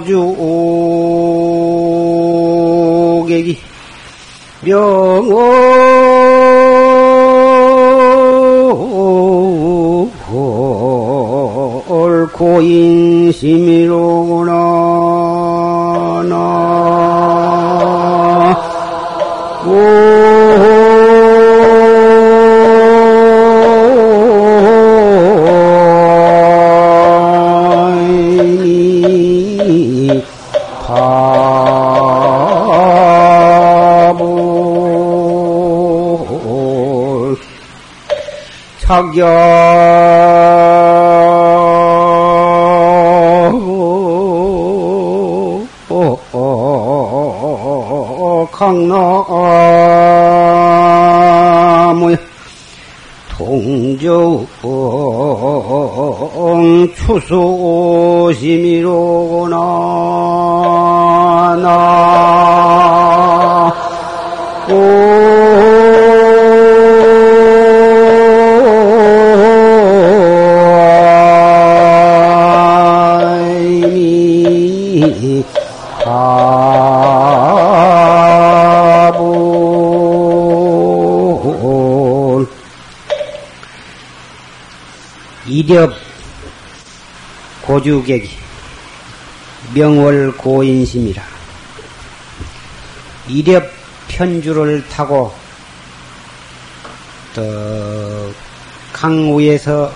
고 추수심이 고주객이 명월 고인심이라 이렵 편주를 타고 또 강우에서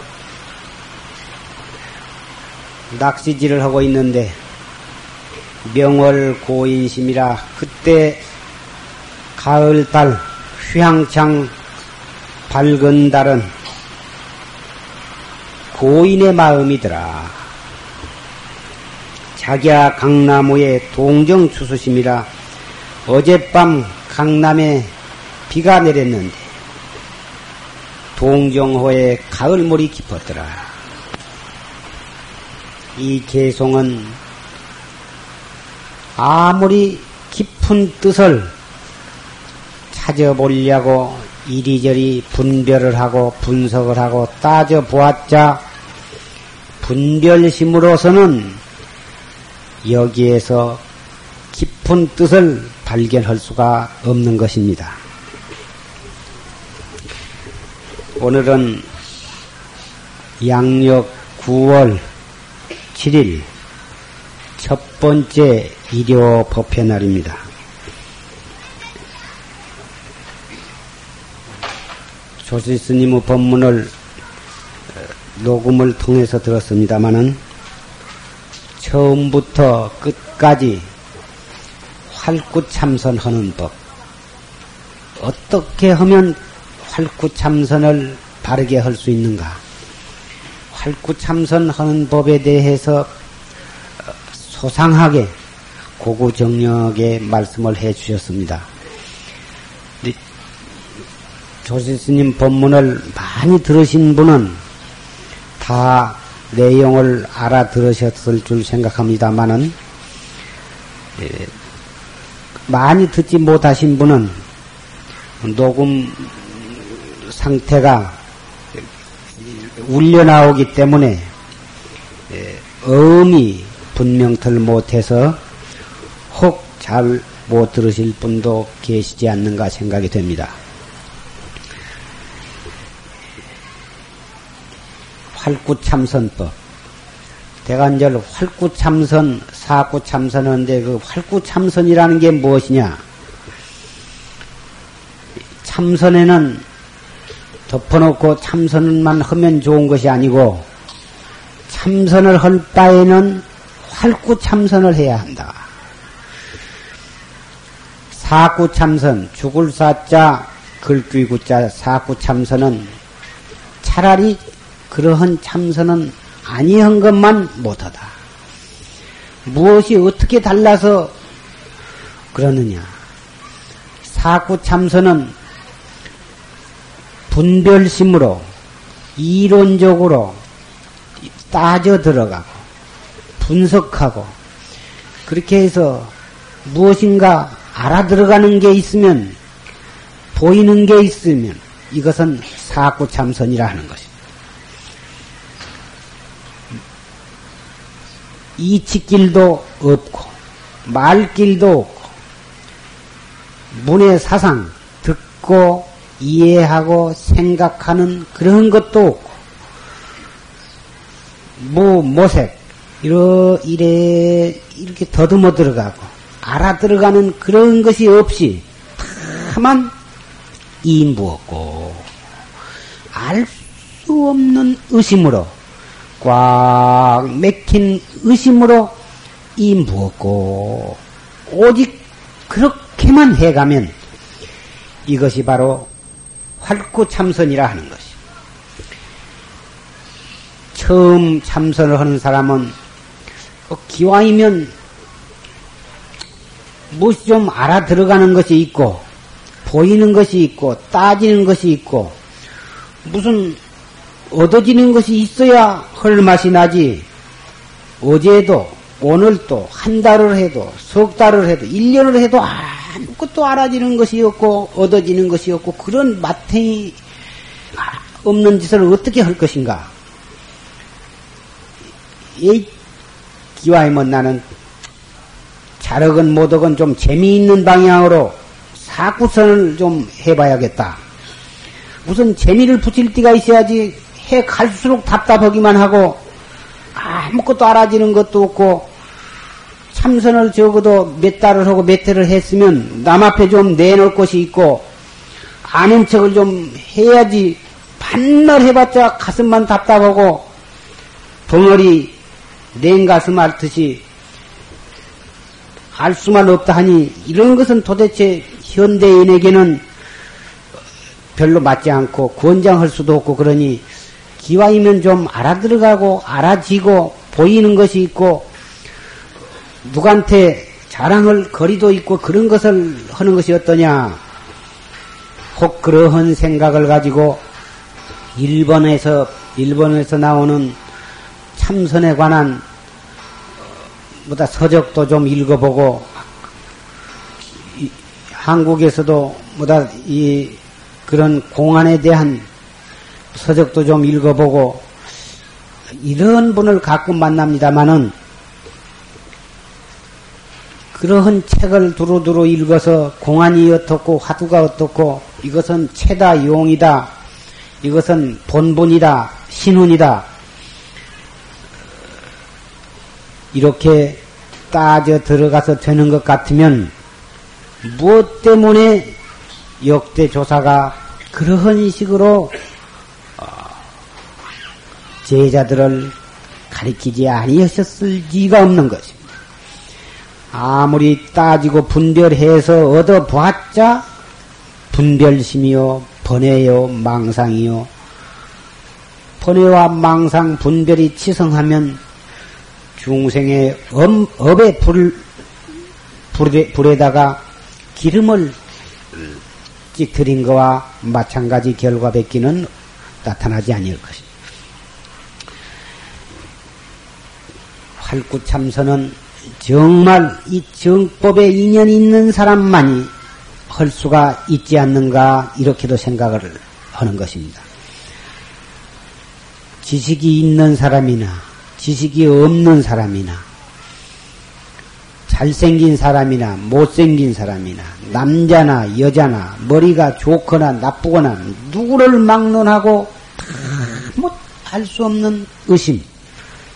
낚시질을 하고 있는데 명월 고인심이라 그때 가을달 휘황창 밝은 달은 고인의 마음이더라. 자기야 강나무의 동정 추수심이라 어젯밤 강남에 비가 내렸는데 동정호에 가을물이 깊었더라. 이 개송은 아무리 깊은 뜻을 찾아보려고 이리저리 분별을 하고 분석을 하고 따져보았자 분별심으로서는 여기에서 깊은 뜻을 발견할 수가 없는 것입니다. 오늘은 양력 9월 7일 첫 번째 일요 법회 날입니다. 조시 스님의 법문을 녹음을 통해서 들었습니다마는 처음부터 끝까지 활구참선하는 법 어떻게 하면 활구참선을 바르게 할 수 있는가 활구참선하는 법에 대해서 소상하게 고구정력에 말씀을 해 주셨습니다. 조실스님 법문을 많이 들으신 분은 다 내용을 알아들으셨을 줄 생각합니다만은 예, 많이 듣지 못하신 분은 녹음 상태가 울려 나오기 때문에 예, 어음이 분명들 못해서 혹 잘 못 들으실 분도 계시지 않는가 생각이 됩니다. 활구참선법. 대관절 활구참선, 사구참선인데 그 활구참선이라는 게 무엇이냐? 참선에는 덮어놓고 참선만 하면 좋은 것이 아니고 참선을 할 바에는 활구참선을 해야 한다. 사구참선, 죽을 사자, 글귀구자 사구참선은 차라리 그러한 참선은 아니한 것만 못하다. 무엇이 어떻게 달라서 그러느냐? 사구 참선은 분별심으로 이론적으로 따져 들어가고 분석하고 그렇게 해서 무엇인가 알아 들어가는 게 있으면 보이는 게 있으면 이것은 사구 참선이라 하는 것입니다. 이치길도 없고 말길도 없고 문의 사상 듣고 이해하고 생각하는 그런 것도 없고 무 모색 이러 이래 이렇게 더듬어 들어가고 알아 들어가는 그런 것이 없이 다만 이무었고 알 수 없는 의심으로 꽉 맥힌 의심으로 이 무었고 오직 그렇게만 해가면 이것이 바로 활구 참선이라 하는 것이. 처음 참선을 하는 사람은 그 기왕이면 무엇이 좀 알아 들어가는 것이 있고 보이는 것이 있고 따지는 것이 있고 무슨 얻어지는 것이 있어야 헐 맛이 나지 어제도 오늘도 한 달을 해도 석 달을 해도 1년을 해도 아무것도 알아지는 것이 없고 얻어지는 것이 없고 그런 마탱이 없는 짓을 어떻게 할 것인가? 이 기와이면 나는 잘하건 못하건 좀 재미있는 방향으로 사구선을 좀 해봐야겠다. 무슨 재미를 붙일 때가 있어야지 해 갈수록 답답하기만 하고 아무것도 알아지는 것도 없고 참선을 적어도 몇 달을 하고 몇 달을 했으면 남 앞에 좀 내놓을 것이 있고 아는 척을 좀 해야지 반날 해봤자 가슴만 답답하고 덩어리 냉가슴 앓듯이 알 수만 없다 하니 이런 것은 도대체 현대인에게는 별로 맞지 않고 권장할 수도 없고 그러니 기왕이면 좀 알아들어가고 알아지고 보이는 것이 있고 누구한테 자랑을 거리도 있고 그런 것을 하는 것이 어떠냐? 혹 그러한 생각을 가지고 일본에서 일본에서 나오는 참선에 관한 뭐다 서적도 좀 읽어보고 한국에서도 뭐다 이 그런 공안에 대한 서적도 좀 읽어보고 이런 분을 가끔 만납니다마는 그러한 책을 두루두루 읽어서 공안이 어떻고 화두가 어떻고 이것은 체다 용이다 이것은 본분이다 신훈이다. 이렇게 따져 들어가서 되는 것 같으면 무엇 때문에 역대 조사가 그러한 식으로 어, 제자들을 가리키지 아니하셨을 리가 없는 것입니다. 아무리 따지고 분별해서 얻어 보았자 분별심이요, 번뇌요, 망상이요. 번뇌와 망상, 분별이 치성하면 중생의 엄, 업의 불, 불에, 불에다가 기름을 찍들인 것과 마찬가지 결과밖에는 나타나지 아니할 것입니다. 활구참선은 정말 이 정법에 인연이 있는 사람만이 할 수가 있지 않는가 이렇게도 생각을 하는 것입니다. 지식이 있는 사람이나 지식이 없는 사람이나 잘생긴 사람이나 못생긴 사람이나 남자나 여자나 머리가 좋거나 나쁘거나 누구를 막론하고 다못 수 없는 의심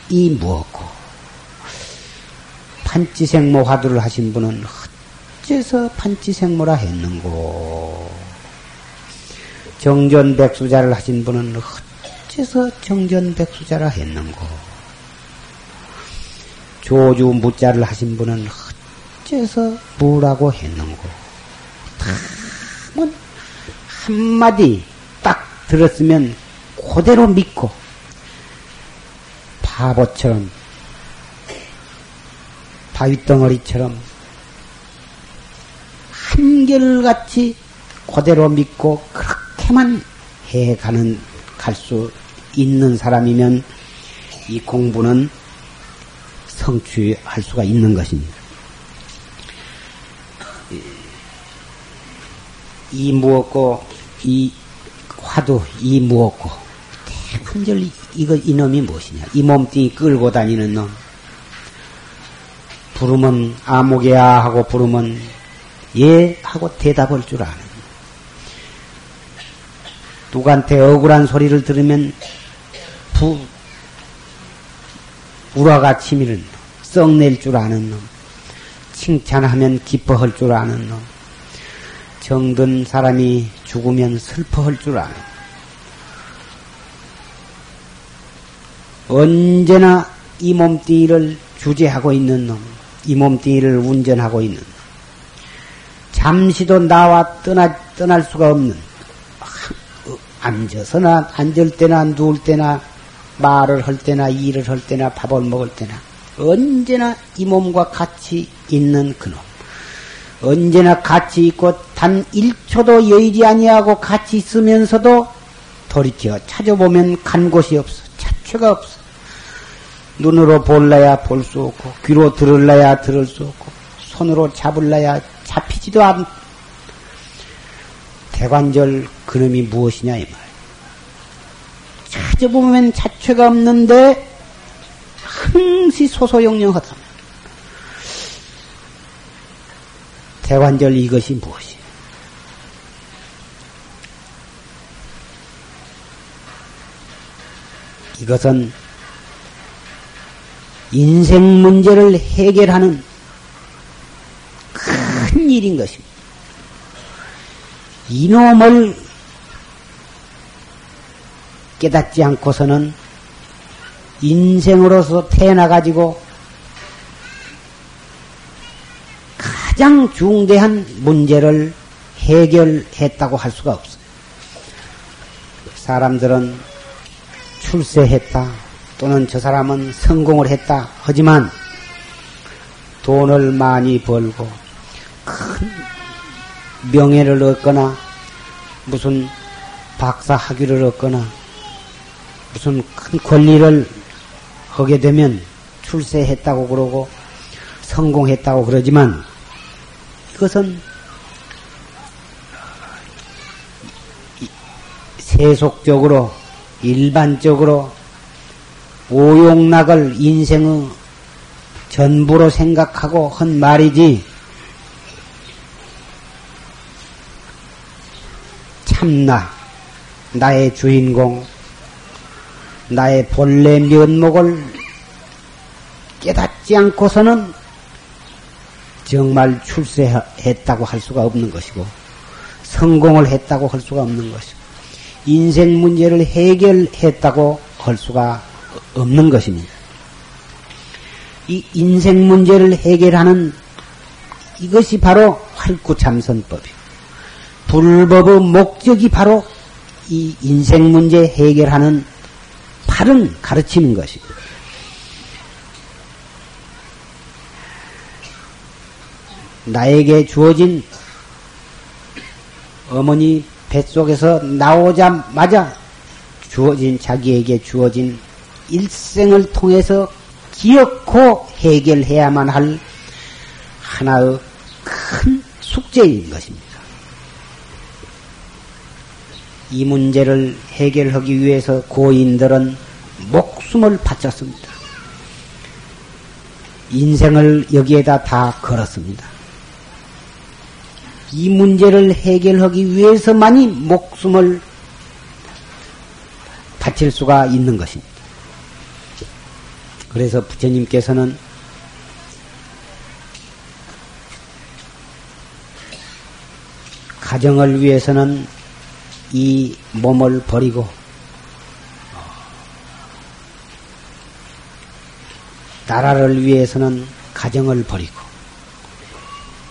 이 무엇고 판치생모 화두를 하신 분은 어째서 판치생모라 했는고 정전백수자를 하신 분은 어째서 정전백수자라 했는고 조주 무자를 하신 분은 어째서 뭐라고 했는고? 뭐 한마디 딱 들었으면 그대로 믿고 바보처럼 바위덩어리처럼 한결같이 그대로 믿고 그렇게만 해가는 갈 수 있는 사람이면 이 공부는 성취할 수가 있는 것입니다. 이 무엇고 이 화두 이 무엇고 대한절 이거 이놈이 무엇이냐 이 몸뚱이 끌고 다니는 놈 부르면 아무개야 하고 부르면 예 하고 대답할 줄 아는 누구한테 억울한 소리를 들으면 부 우라가 치미는 썩낼 줄 아는 놈 칭찬하면 기뻐할 줄 아는 놈 정든 사람이 죽으면 슬퍼할 줄 아는 언제나 이 몸뚱이를 주재하고 있는 놈, 이 몸뚱이를 운전하고 있는 놈. 잠시도 나와 떠나, 떠날 수가 없는, 앉아서나, 앉을 때나, 누울 때나, 말을 할 때나, 일을 할 때나, 밥을 먹을 때나, 언제나 이 몸과 같이 있는 그놈. 언제나 같이 있고, 단 1초도 여의지 아니하고 같이 있으면서도 돌이켜 찾아보면 간 곳이 없어. 자체가 없어. 눈으로 볼라야 볼 수 없고, 귀로 들을라야 들을 수 없고, 손으로 잡을라야 잡히지도 않. 대관절 그놈이 무엇이냐 이 말. 찾아보면 자체가 없는데 항시 소소영령하다. 대관절 이것이 무엇이야? 이것은 인생 문제를 해결하는 큰 일인 것입니다. 이놈을 깨닫지 않고서는 인생으로서 태어나가지고 가장 중대한 문제를 해결했다고 할 수가 없어요. 사람들은 출세했다, 또는 저 사람은 성공을 했다. 하지만 돈을 많이 벌고 큰 명예를 얻거나 무슨 박사 학위를 얻거나 무슨 큰 권리를 하게 되면 출세했다고 그러고 성공했다고 그러지만 이것은 세속적으로 일반적으로 오용락을 인생의 전부로 생각하고 한 말이지. 참나. 나의 주인공. 나의 본래 면목을 깨닫지 않고서는 정말 출세했다고 할 수가 없는 것이고 성공을 했다고 할 수가 없는 것이고 인생 문제를 해결했다고 할 수가 없는 것입니다. 이 인생 문제를 해결하는 이것이 바로 활구참선법이고 불법의 목적이 바로 이 인생 문제 해결하는 바른 가르치는 것이고 나에게 주어진 어머니 뱃속에서 나오자마자 주어진 자기에게 주어진 일생을 통해서 기억고 해결해야만 할 하나의 큰 숙제인 것입니다. 이 문제를 해결하기 위해서 고인들은 목숨을 바쳤습니다. 인생을 여기에다 다 걸었습니다. 이 문제를 해결하기 위해서만이 목숨을 바칠 수가 있는 것입니다. 그래서 부처님께서는 가정을 위해서는 이 몸을 버리고 나라를 위해서는 가정을 버리고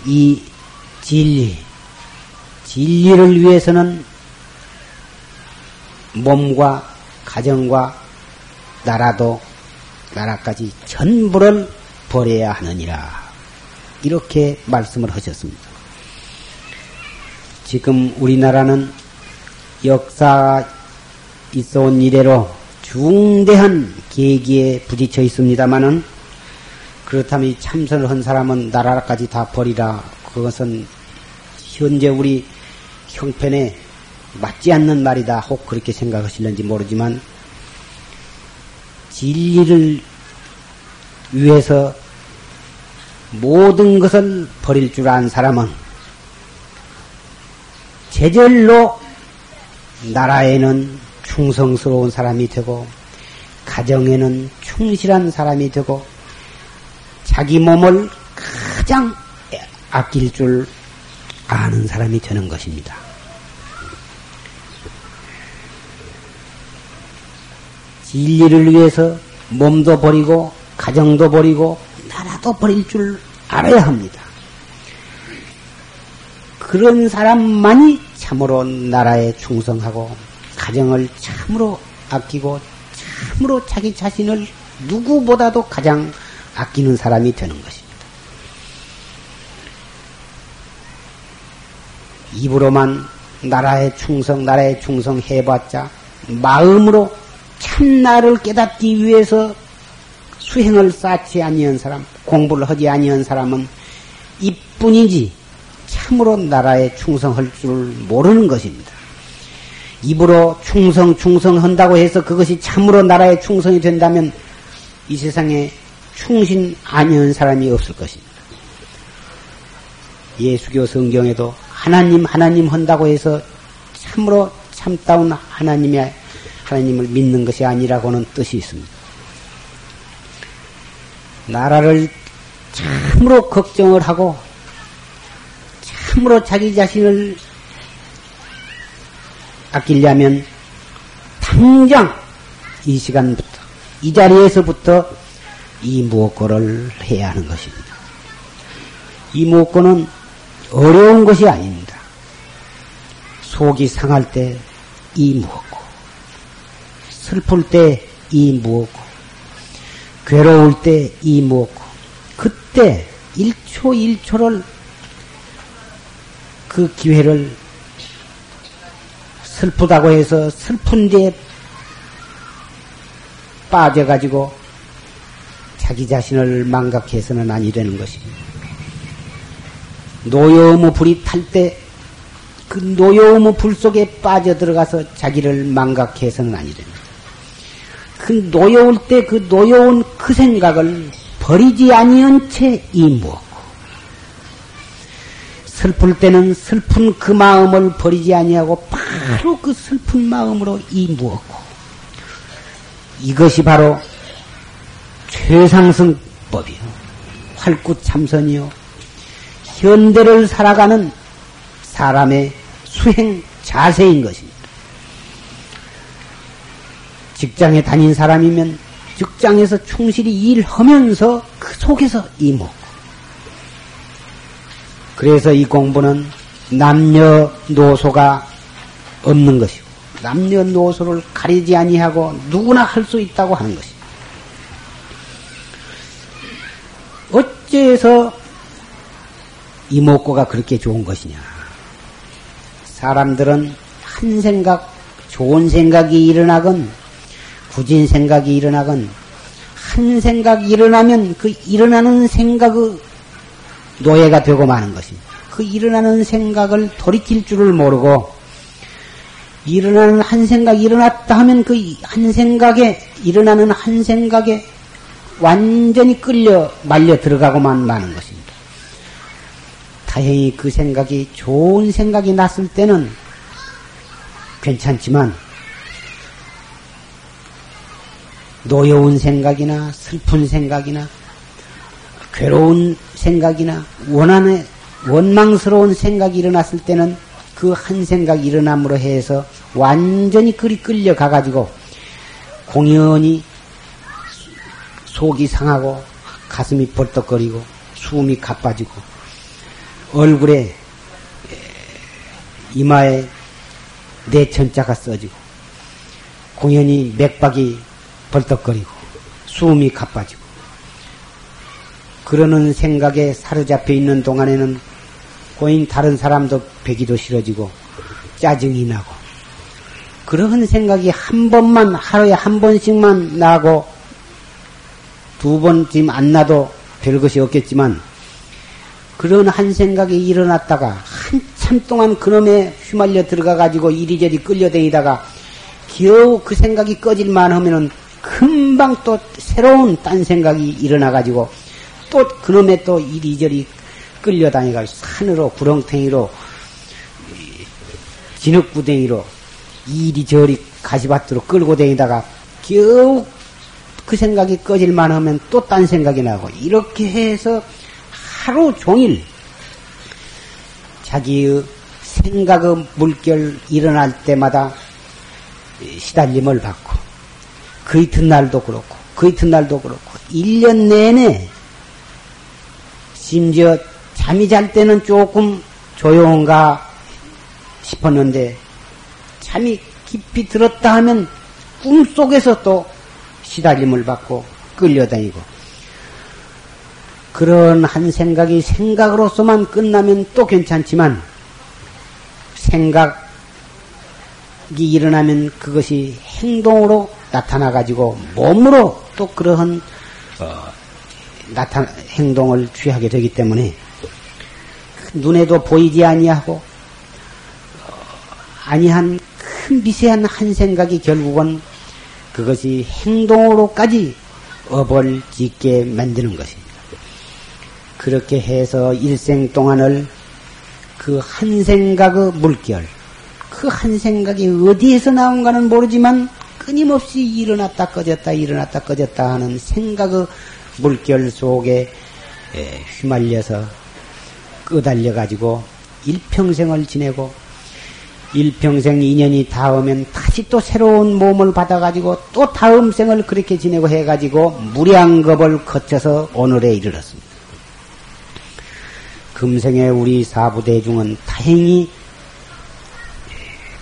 이 진리, 진리를 위해서는 몸과 가정과 나라도 나라까지 전부를 버려야 하느니라. 이렇게 말씀을 하셨습니다. 지금 우리나라는 역사 있어 온 이래로 중대한 계기에 부딪혀 있습니다마는 그렇다면 이 참선을 한 사람은 나라까지 다 버리라. 그것은 현재 우리 형편에 맞지 않는 말이다. 혹 그렇게 생각하실는지 모르지만 진리를 위해서 모든 것을 버릴 줄 아는 사람은 제절로 나라에는 충성스러운 사람이 되고 가정에는 충실한 사람이 되고 자기 몸을 가장 아낄 줄 아는 사람이 되는 것입니다. 진리를 위해서 몸도 버리고 가정도 버리고 나라도 버릴 줄 알아야 합니다. 그런 사람만이 참으로 나라에 충성하고 가정을 참으로 아끼고 참으로 자기 자신을 누구보다도 가장 아끼는 사람이 되는 것입니다. 입으로만 나라에 충성, 나라에 충성 해봤자 마음으로 참나를 깨닫기 위해서 수행을 쌓지 아니한 사람, 공부를 하지 아니한 사람은 이뿐이지 참으로 나라에 충성할 줄 모르는 것입니다. 입으로 충성, 충성한다고 해서 그것이 참으로 나라에 충성이 된다면 이 세상에 충신 아니한 사람이 없을 것입니다. 예수교 성경에도 하나님, 하나님 한다고 해서 참으로 참다운 하나님의, 하나님을 믿는 것이 아니라고는 뜻이 있습니다. 나라를 참으로 걱정을 하고 참으로 자기 자신을 아끼려면 당장 이 시간부터 이 자리에서부터 이 무엇고를 해야 하는 것입니다. 이 무엇고는 어려운 것이 아닙니다. 속이 상할 때 이 무엇고 슬플 때 이 무엇고 괴로울 때 이 무엇고 그때 1초 1초를 그 기회를 슬프다고 해서 슬픈 데에 빠져가지고 자기 자신을 망각해서는 아니 되는 것입니다. 노여움의 불이 탈 때 그 노여움의 불 속에 빠져들어가서 자기를 망각해서는 아니 됩니다. 그 노여울 때 그 노여운 그 생각을 버리지 아니한 채 이무었고? 슬플 때는 슬픈 그 마음을 버리지 아니하고 바로 그 슬픈 마음으로 이무었고? 이것이 바로 최상승법이요. 활구참선이요. 현대를 살아가는 사람의 수행 자세인 것입니다. 직장에 다닌 사람이면 직장에서 충실히 일하면서 그 속에서 이목. 그래서 이 공부는 남녀노소가 없는 것이고 남녀노소를 가리지 아니하고 누구나 할 수 있다고 하는 것입니다. 어째서 이목구가 그렇게 좋은 것이냐? 사람들은 한 생각, 좋은 생각이 일어나건 부진 생각이 일어나건 한 생각이 일어나면 그 일어나는 생각의 노예가 되고 마는 것입니다. 그 일어나는 생각을 돌이킬 줄을 모르고 일어나는 한 생각이 일어났다 하면 그 한 생각에 일어나는 한 생각에 완전히 끌려 말려 들어가고만 마는 것입니다. 다행히 그 생각이 좋은 생각이 났을 때는 괜찮지만 노여운 생각이나 슬픈 생각이나 괴로운 생각이나 원한의 원망스러운 생각이 일어났을 때는 그 한 생각이 일어남으로 해서 완전히 그리 끌려가 가지고 공연히 속이 상하고 가슴이 벌떡거리고 숨이 가빠지고 얼굴에 이마에 내천자가 써지고 공연히 맥박이 벌떡거리고 숨이 가빠지고 그러는 생각에 사로잡혀 있는 동안에는 고인 다른 사람도 배기도 싫어지고 짜증이 나고 그런 생각이 한 번만 하루에 한 번씩만 나고 두 번쯤 안 나도 별 것이 없겠지만 그런 한 생각이 일어났다가 한참 동안 그놈에 휘말려 들어가 가지고 이리저리 끌려다니다가 겨우 그 생각이 꺼질만 하면은 금방 또 새로운 딴 생각이 일어나 가지고 또 그놈의 또 이리저리 끌려다니가 산으로 구렁탱이로 진흙구덩이로 이리저리 가시밭으로 끌고 다니다가 겨우 그 생각이 꺼질만 하면 또 딴 생각이 나고 이렇게 해서 하루 종일 자기의 생각의 물결 일어날 때마다 시달림을 받고 그 이튿날도 그렇고 그 이튿날도 그렇고 1년 내내 심지어 잠이 잘 때는 조금 조용한가 싶었는데 잠이 깊이 들었다 하면 꿈속에서 또 시달림을 받고 끌려다니고. 그런 한 생각이 생각으로서만 끝나면 또 괜찮지만 생각이 일어나면 그것이 행동으로 나타나 가지고 몸으로 또 그러한 어, 나타 행동을 취하게 되기 때문에 눈에도 보이지 아니하고 어, 아니한 큰 미세한 한 생각이 결국은 그것이 행동으로까지 업을 짓게 만드는 것입니다. 그렇게 해서 일생 동안을 그 한 생각의 물결, 그 한 생각이 어디에서 나온가는 모르지만 끊임없이 일어났다 꺼졌다 일어났다 꺼졌다 하는 생각의 물결 속에 휘말려서 끄달려 가지고 일평생을 지내고 일평생 인연이 닿으면 다시 또 새로운 몸을 받아가지고 또 다음 생을 그렇게 지내고 해가지고 무량겁을 거쳐서 오늘에 이르렀습니다. 금생에 우리 사부대중은 다행히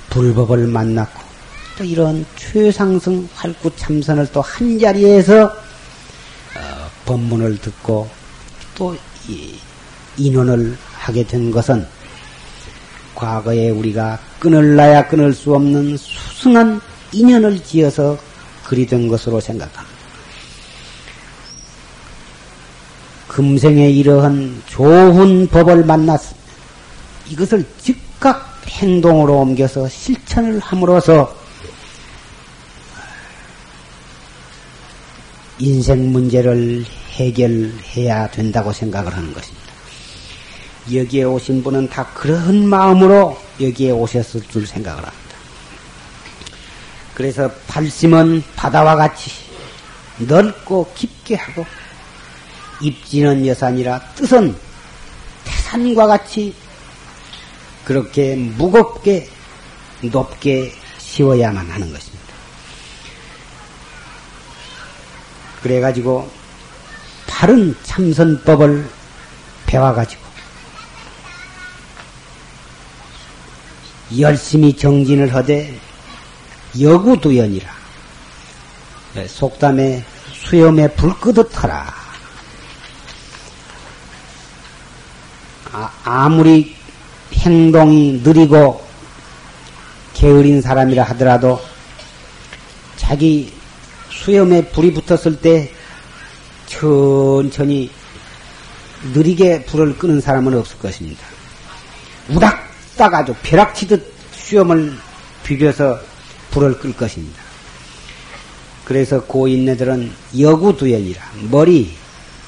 불법을 만났고 또 이런 최상승 활구 참선을 또 한 자리에서 어, 법문을 듣고 또 인원을 하게 된 것은 과거에 우리가 끊을라야 끊을 수 없는 수승한 인연을 지어서 그리 된 것으로 생각합니다. 금생에 이러한 좋은 법을 만났습니다. 이것을 즉각 행동으로 옮겨서 실천을 함으로써 인생 문제를 해결해야 된다고 생각을 하는 것입니다. 여기에 오신 분은 다 그런 마음으로 여기에 오셨을 줄 생각을 합니다. 그래서 발심은 바다와 같이 넓고 깊게 하고 입지는 여산이라 뜻은 태산과 같이 그렇게 무겁게 높게 씌워야만 하는 것입니다. 그래가지고 바른 참선법을 배워가지고 열심히 정진을 하되 여구두연이라. 속담에 수염에 불 끄듯하라. 아, 무리 행동이 느리고 게으른 사람이라 하더라도 자기 수염에 불이 붙었을 때 천천히 느리게 불을 끄는 사람은 없을 것입니다. 우닥딱 아주 벼락치듯 수염을 비벼서 불을 끌 것입니다. 그래서 고인네들은 여구두연이라 머리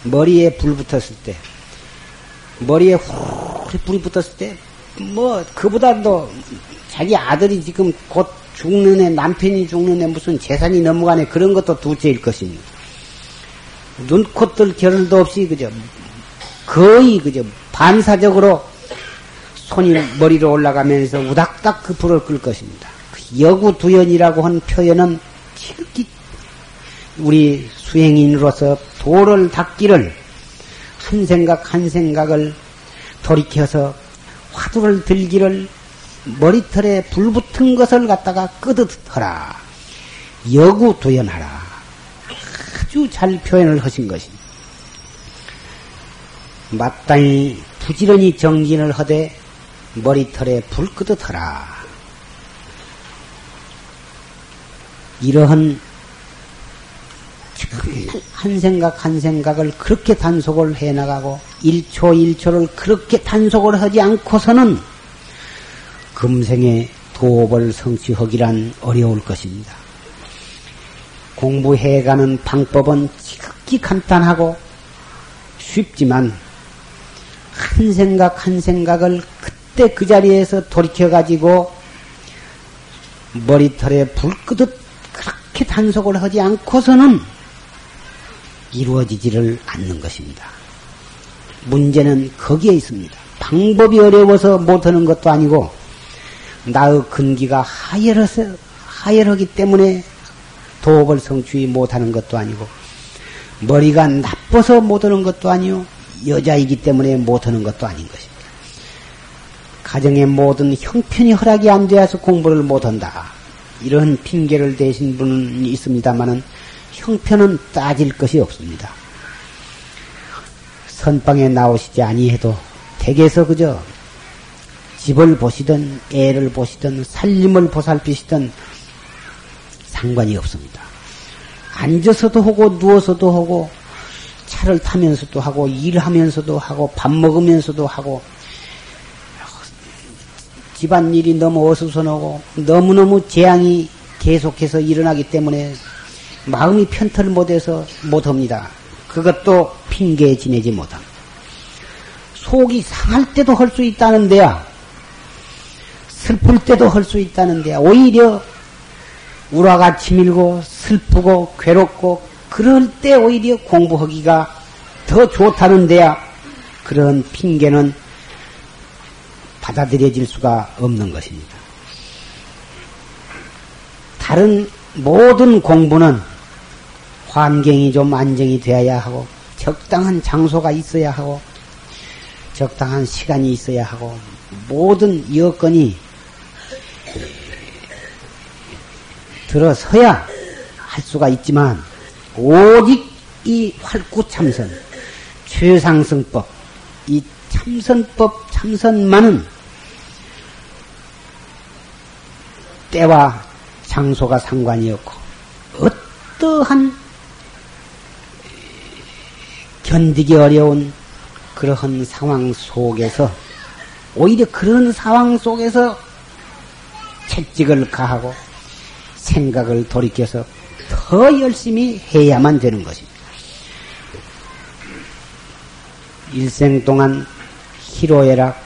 머리에 불 붙었을 때 머리에 후리 불이 붙었을 때, 뭐, 그보다도 자기 아들이 지금 곧 죽는 애, 남편이 죽는 애, 무슨 재산이 넘어가네, 그런 것도 둘째일 것입니다. 눈, 콧, 들 결을도 없이, 그저, 거의, 그저, 반사적으로 손이 머리로 올라가면서 우닥닥 그 불을 끌 것입니다. 그 여구두연이라고 한 표현은 지극히 우리 수행인으로서 도를 닦기를 한 생각 한 생각을 돌이켜서 화두를 들기를 머리털에 불 붙은 것을 갖다가 끄듯하라. 여구두연하라. 아주 잘 표현을 하신 것입니다. 마땅히 부지런히 정진을 하되 머리털에 불 끄듯하라. 이러한 한 생각 한 생각을 그렇게 단속을 해 나가고 1초 1초를 그렇게 단속을 하지 않고서는 금생에 도업을 성취하기란 어려울 것입니다. 공부해가는 방법은 지극히 간단하고 쉽지만 한 생각 한 생각을 그때 그 자리에서 돌이켜 가지고 머리털에 불 끄듯 그렇게 단속을 하지 않고서는 이루어지지를 않는 것입니다. 문제는 거기에 있습니다. 방법이 어려워서 못하는 것도 아니고 나의 근기가 하열해서 하열하기 때문에 도업을 성취 못하는 것도 아니고 머리가 나빠서 못하는 것도 아니요 여자이기 때문에 못하는 것도 아닌 것입니다. 가정의 모든 형편이 허락이 안 되어서 공부를 못한다. 이런 핑계를 대신 분은 있습니다만은 형편은 따질 것이 없습니다. 선방에 나오시지 아니해도 댁에서 그저 집을 보시든 애를 보시든 살림을 보살피시든 상관이 없습니다. 앉아서도 하고 누워서도 하고 차를 타면서도 하고 일하면서도 하고 밥 먹으면서도 하고 집안일이 너무 어수선하고 너무너무 재앙이 계속해서 일어나기 때문에 마음이 편털 못해서 못합니다. 그것도 핑계에 지내지 못함. 속이 상할 때도 할 수 있다는데야 슬플 때도 할 수 있다는데야 오히려 우라가 치밀고 슬프고 괴롭고 그럴 때 오히려 공부하기가 더 좋다는데야 그런 핑계는 받아들여질 수가 없는 것입니다. 다른 모든 공부는 환경이 좀 안정이 되어야 하고 적당한 장소가 있어야 하고 적당한 시간이 있어야 하고 모든 여건이 들어서야 할 수가 있지만 오직 이 활구참선 최상승법 이 참선법 참선만은 때와 장소가 상관이 없고 어떠한 견디기 어려운 그러한 상황 속에서 오히려 그런 상황 속에서 채찍을 가하고 생각을 돌이켜서 더 열심히 해야만 되는 것입니다. 일생 동안 희로애락,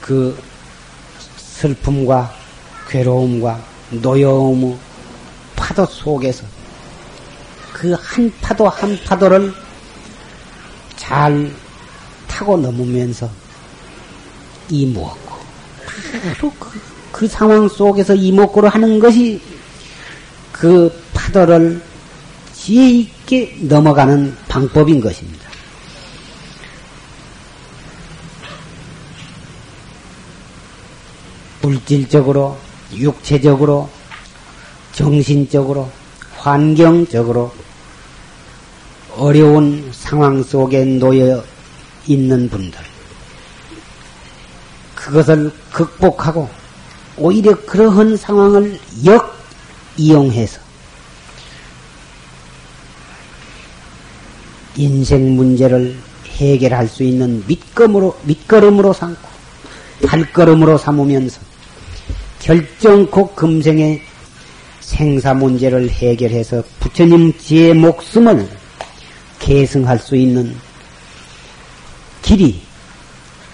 그 슬픔과 괴로움과 노여움, 파도 속에서 그 한 파도 한 파도를 잘 타고 넘으면서 이목고 바로 그, 그 상황 속에서 이목고를 하는 것이 그 파도를 지혜 있게 넘어가는 방법인 것입니다. 물질적으로, 육체적으로, 정신적으로, 환경적으로 어려운 상황 속에 놓여 있는 분들. 그것을 극복하고 오히려 그러한 상황을 역 이용해서 인생 문제를 해결할 수 있는 밑거름으로, 밑거름으로 삼고 발걸음으로 삼으면서 결정코 금생의 생사 문제를 해결해서 부처님 지의 목숨을 계승할 수 있는 길이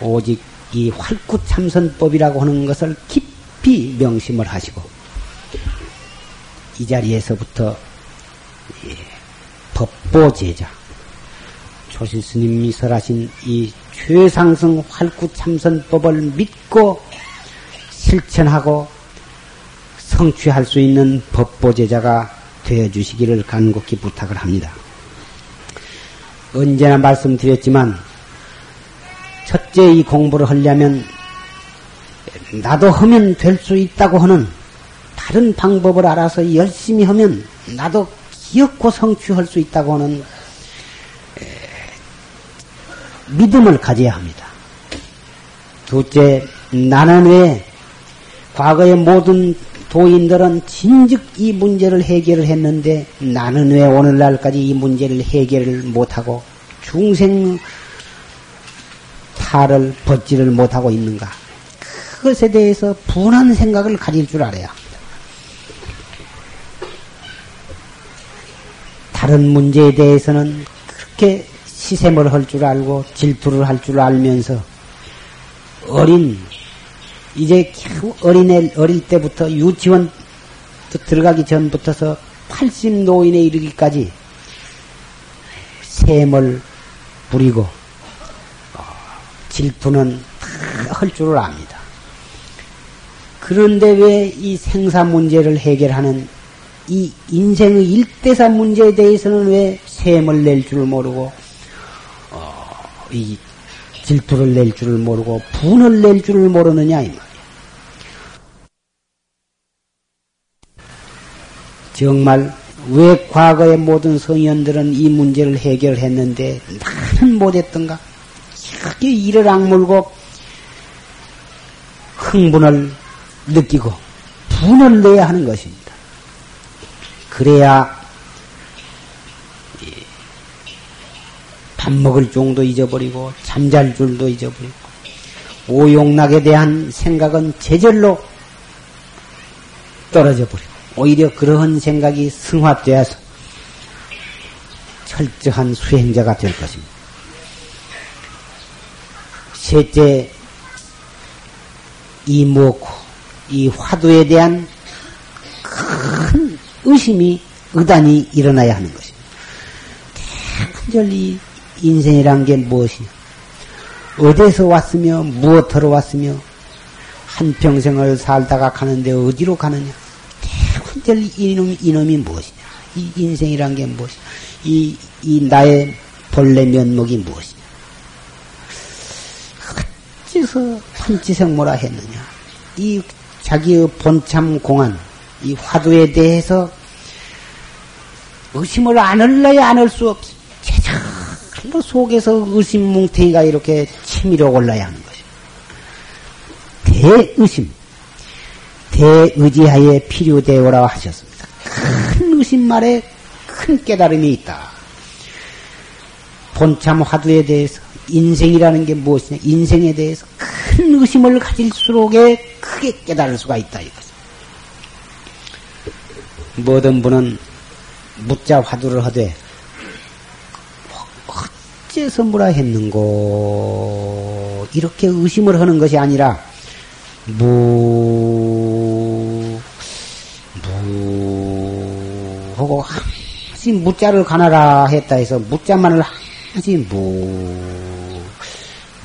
오직 이 활구참선법이라고 하는 것을 깊이 명심을 하시고 이 자리에서부터 법보제자 조실 스님이 설하신 이 최상승 활구참선법을 믿고 실천하고 성취할 수 있는 법보제자가 되어 주시기를 간곡히 부탁을 합니다. 언제나 말씀드렸지만 첫째 이 공부를 하려면 나도 하면 될 수 있다고 하는 다른 방법을 알아서 열심히 하면 나도 기억고 성취할 수 있다고 하는 믿음을 가져야 합니다. 둘째, 나는 왜 과거의 모든 도인들은 진즉 이 문제를 해결을 했는데 나는 왜 오늘날까지 이 문제를 해결을 못하고 중생 탈을 벗지를 못하고 있는가? 그것에 대해서 분한 생각을 가질 줄 알아야 합니다. 다른 문제에 대해서는 그렇게 시샘을 할 줄 알고 질투를 할 줄 알면서 어린 이제 어린애 어릴 때부터 유치원 들어가기 전부터서 80 노인에 이르기까지 샘을 부리고 어, 질투는 다 할 줄을 압니다. 그런데 왜 이 생사 문제를 해결하는 이 인생의 일대사 문제에 대해서는 왜 셈을 낼 줄을 모르고 어, 이 질투를 낼 줄을 모르고 분을 낼 줄을 모르느냐 이 말이야. 정말 왜 과거의 모든 성현들은 이 문제를 해결했는데 나는 못했던가? 이렇게 이를 악물고 흥분을 느끼고 분을 내야 하는 것입니다. 그래야 밥 먹을 종도 잊어버리고 잠잘 줄도 잊어버리고 오용락에 대한 생각은 제절로 떨어져 버리고 오히려 그러한 생각이 승화되어서 철저한 수행자가 될 것입니다. 셋째, 이 무엇고 이 화두에 대한 큰 의심이 의단이 일어나야 하는 것입니다. 이 인생이란 게 무엇이냐? 어디서 왔으며 무엇하러 왔으며 한평생을 살다가 가는데 어디로 가느냐? 대관절 이놈, 이놈이 무엇이냐? 이 인생이란 게 무엇이냐? 이, 이 나의 본래 면목이 무엇이냐? 어째서 판치생모라 했느냐? 이 자기의 본참 공안, 이 화두에 대해서 의심을 안 할래야 안 할 수 없어. 제절로 속에서 의심 뭉탱이가 이렇게 치밀어 올라야 하는 것입니다. 대의심, 대의지하에 필요되오라 하셨습니다. 큰 의심 말에 큰 깨달음이 있다. 본참 화두에 대해서 인생이라는 게 무엇이냐? 인생에 대해서 큰 의심을 가질수록에 크게 깨달을 수가 있다 이거죠. 모든 분은 묻자 화두를 하되 어째서 뭐라 했는고 이렇게 의심을 하는 것이 아니라 무, 무 하고 항시 묻자를 가나라 했다 해서 묻자만을 항시 무,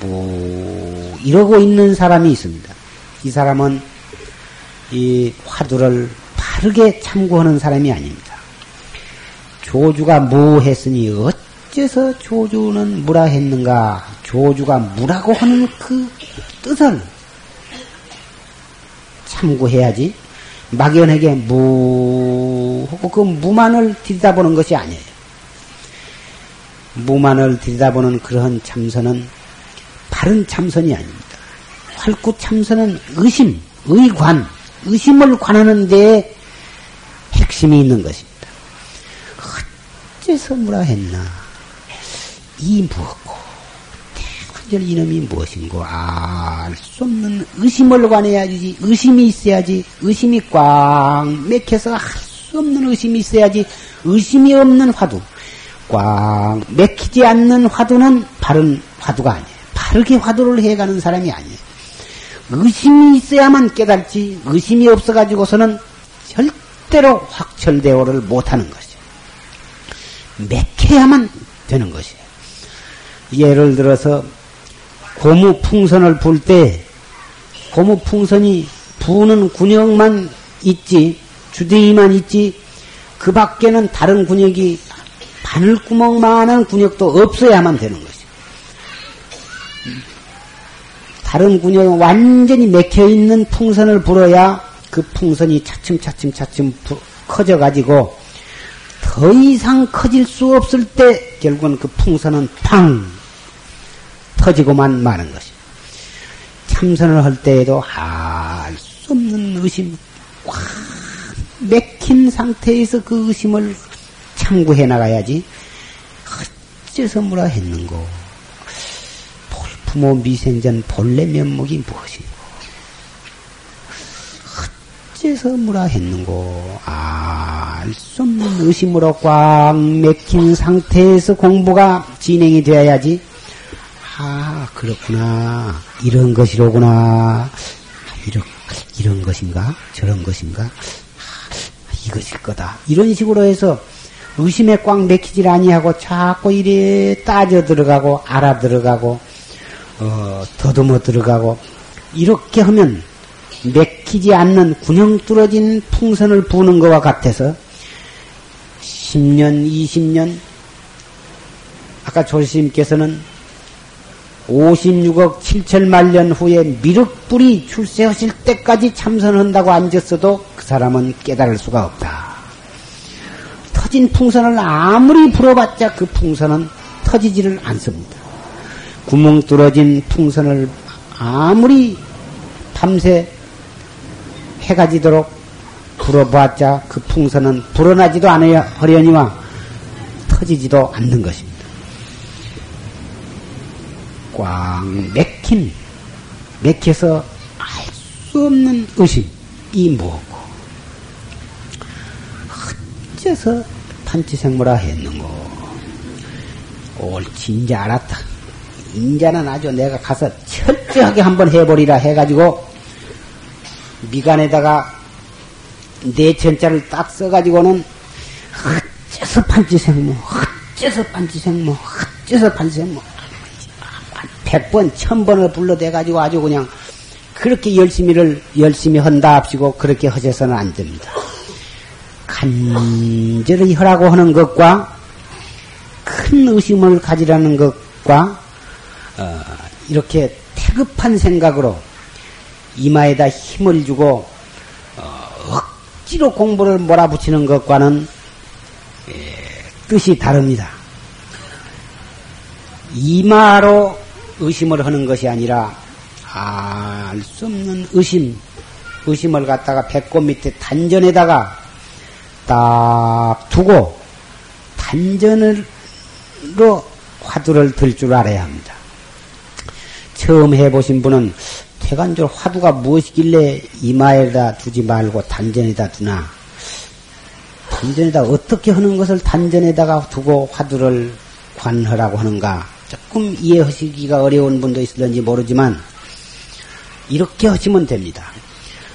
무 이러고 있는 사람이 있습니다. 이 사람은 이 화두를 바르게 참고하는 사람이 아닙니다. 조주가 무했으니 어째서 조주는 무라 했는가? 조주가 무라고 하는 그 뜻을 참고해야지. 막연하게 무 하고 그 무만을 들여다보는 것이 아니에요. 무만을 들여다보는 그러한 참선은 바른 참선이 아닙니다. 활구 참선은 의심, 의관, 의심을 관하는 데에 핵심이 있는 것입니다. 어째서 뭐라 했나? 이 무엇고, 대관절 이놈이 무엇인고, 알수 없는 의심을 관해야지, 의심이 있어야지, 의심이 꽉 맥혀서 할 수 없는 의심이 있어야지, 의심이 없는 화두, 꽉 맥히지 않는 화두는 바른 화두가 아니에요. 바르게 화두를 해가는 사람이 아니에요. 의심이 있어야만 깨달지 의심이 없어가지고서는 절대로 확철대오를 못하는 것이죠. 맥혀야만 되는 것이에요. 예를 들어서 고무 풍선을 불 때 고무 풍선이 부는 군역만 있지 주둥이만 있지 그 밖에는 다른 군역이 바늘 구멍만한 군역도 없어야만 되는 것이에요. 다른 군역은 완전히 맥혀 있는 풍선을 불어야 그 풍선이 차츰차츰 차츰 커져 가지고 더 이상 커질 수 없을 때 결국은 그 풍선은 팡 터지고만 마는 것이. 참선을 할 때에도 할수 없는 의심, 꽉 맥힌 상태에서 그 의심을 참고해 나가야지. 어째서 뭐라 했는고. 부모 미생전 본래 면목이 무엇인고 어째서 뭐라 했는고 알알수 없는 의심으로 꽉 맥힌 상태에서 공부가 진행이 되어야지. 아, 그렇구나. 이런 것이로구나. 이런, 이런 것인가? 저런 것인가? 아, 이것일 거다. 이런 식으로 해서 의심에 꽉 맥히질 아니하고 자꾸 이래 따져 들어가고 알아 들어가고 어, 더듬어 들어가고 이렇게 하면 맥히지 않는 군형 뚫어진 풍선을 부는 것과 같아서 10년, 20년 아까 조심께서는 56억 7천만 년 후에 미륵불이 출세하실 때까지 참선한다고 앉았어도 그 사람은 깨달을 수가 없다. 터진 풍선을 아무리 불어봤자 그 풍선은 터지지를 않습니다. 구멍 뚫어진 풍선을 아무리 밤새 해가 지도록 불어봤자 그 풍선은 불어나지도 않으려니와 터지지도 않는 것입니다. 꽉 맥힌, 맥혀서 알 수 없는 의심이 뭐고, 어째서 판치생모라 했는고, 옳지, 인제 알았다. 인자는 아주 내가 가서 철저하게 한번 해버리라 해가지고, 미간에다가 내천자를 딱 써가지고는, 어째서 판치생모, 어째서 판치생모, 어째서 판치생모, 백번, 천번을 불러대가지고 아주 그냥 그렇게 열심히를 열심히 한다 합시고 그렇게 하셔서는 안 됩니다. 간절히 하라고 하는 것과 큰 의심을 가지라는 것과 어, 이렇게 태급한 생각으로 이마에다 힘을 주고 어, 억지로 공부를 몰아붙이는 것과는 예, 뜻이 다릅니다. 이마로 의심을 하는 것이 아니라 알 수 없는 의심, 의심을 갖다가 배꼽 밑에 단전에다가 딱 두고 단전으로 화두를 들 줄 알아야 합니다. 처음 해보신 분은 태관절 화두가 무엇이길래 이마에다 두지 말고 단전에다 두나? 단전에다 어떻게 하는 것을 단전에다가 두고 화두를 관하라고 하는가? 조금 이해하시기가 어려운 분도 있을런지 모르지만 이렇게 하시면 됩니다.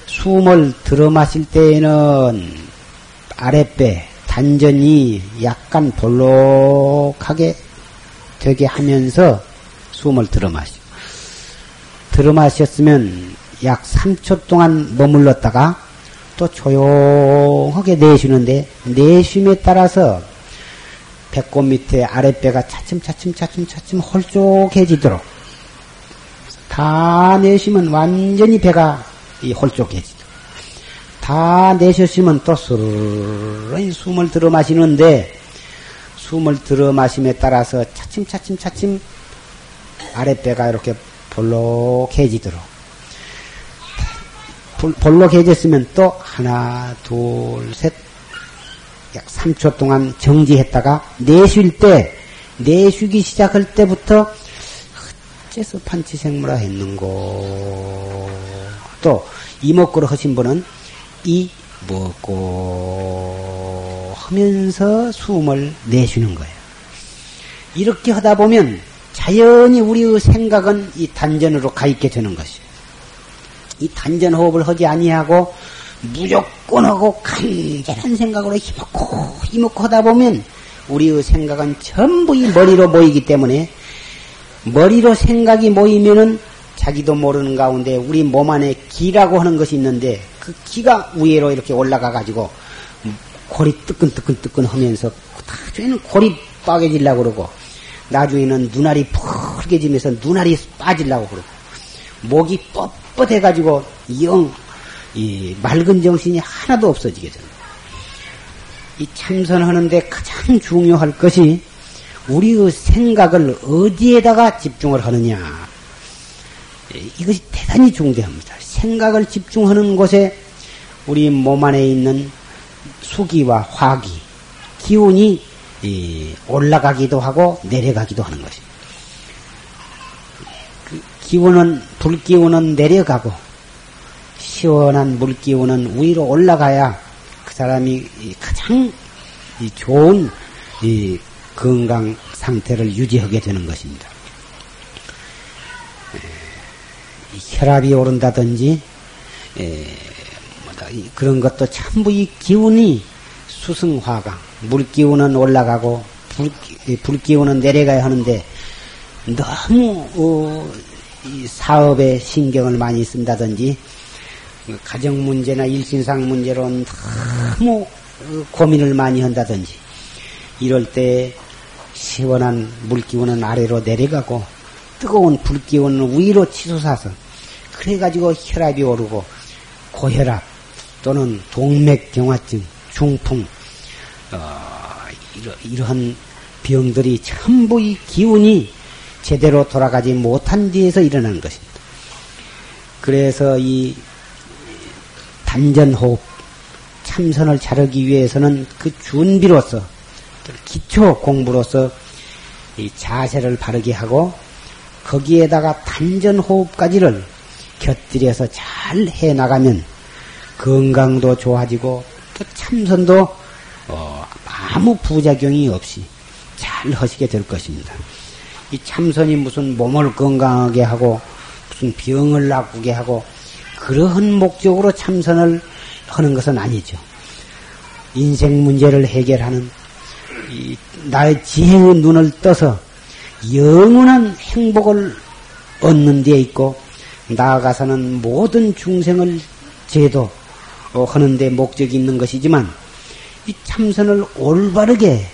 숨을 들어 마실 때에는 아랫배 단전이 약간 볼록하게 되게 하면서 숨을 들어 마시고 들어 마셨으면 약 3초 동안 머물렀다가 또 조용하게 내쉬는데 내쉼에 따라서 배꼽 밑에 아랫배가 차츰차츰 차츰 차츰 홀쭉해지도록 다 내쉬면 완전히 배가 홀쭉해지도록 다 내쉬시면 또 스르르 숨을 들어 마시는데 숨을 들어 마심에 따라서 차츰차츰 차츰 아랫배가 이렇게 볼록해지도록 볼록해졌으면 또 하나 둘 셋 약 3초 동안 정지했다가 내쉴 때, 내쉬기 시작할 때부터 어째서 판치생물화 했는고. 또, 이목구를 하신 분은 이 먹고 하면서 숨을 내쉬는 거예요. 이렇게 하다 보면 자연히 우리의 생각은 이 단전으로 가 있게 되는 것이에요. 이 단전 호흡을 하지 아니하고 무조건 하고 간절한 생각으로 힘먹고 힘먹고 하다 보면 우리의 생각은 전부 이 머리로 모이기 때문에 머리로 생각이 모이면은 자기도 모르는 가운데 우리 몸 안에 기라고 하는 것이 있는데 그 기가 위로 이렇게 올라가 가지고 골이 뜨끈뜨끈뜨끈 하면서 나중에는 골이 빠개질라고 그러고 나중에는 눈알이 푸르게지면서 눈알이 빠질라고 그러고 목이 뻣뻣해 가지고 영 이 맑은 정신이 하나도 없어지게 됩니다. 이 참선하는데 가장 중요할 것이 우리의 생각을 어디에다가 집중을 하느냐. 이것이 대단히 중대합니다. 생각을 집중하는 곳에 우리 몸 안에 있는 수기와 화기, 기운이 올라가기도 하고 내려가기도 하는 것입니다. 그 기운은, 불기운은 내려가고, 시원한 물기운은 위로 올라가야 그 사람이 가장 좋은 건강 상태를 유지하게 되는 것입니다. 혈압이 오른다든지 그런 것도 전부 이 기운이 수승화강 물 기운은 올라가고 불, 불 기운은 내려가야 하는데 너무 어, 사업에 신경을 많이 쓴다든지 가정 문제나 일신상 문제로 너무 어, 고민을 많이 한다든지 이럴 때 시원한 물 기운은 아래로 내려가고 뜨거운 불 기운은 위로 치솟아서 그래가지고 혈압이 오르고 고혈압 또는 동맥경화증, 중풍 어, 이러, 이러 한 병들이 전부 이 기운이 제대로 돌아가지 못한 뒤에서 일어나는 것입니다. 그래서 이 단전호흡 참선을 차르기 위해서는 그 준비로서 기초 공부로서 이 자세를 바르게 하고 거기에다가 단전호흡까지를 곁들여서 잘 해나가면 건강도 좋아지고 또 참선도 어, 아무 부작용이 없이 잘 하시게 될 것입니다. 이 참선이 무슨 몸을 건강하게 하고 무슨 병을 낫게 하고 그러한 목적으로 참선을 하는 것은 아니죠. 인생 문제를 해결하는 나의 지혜의 눈을 떠서 영원한 행복을 얻는 데 있고 나아가서는 모든 중생을 제도 하는 데 목적이 있는 것이지만 이 참선을 올바르게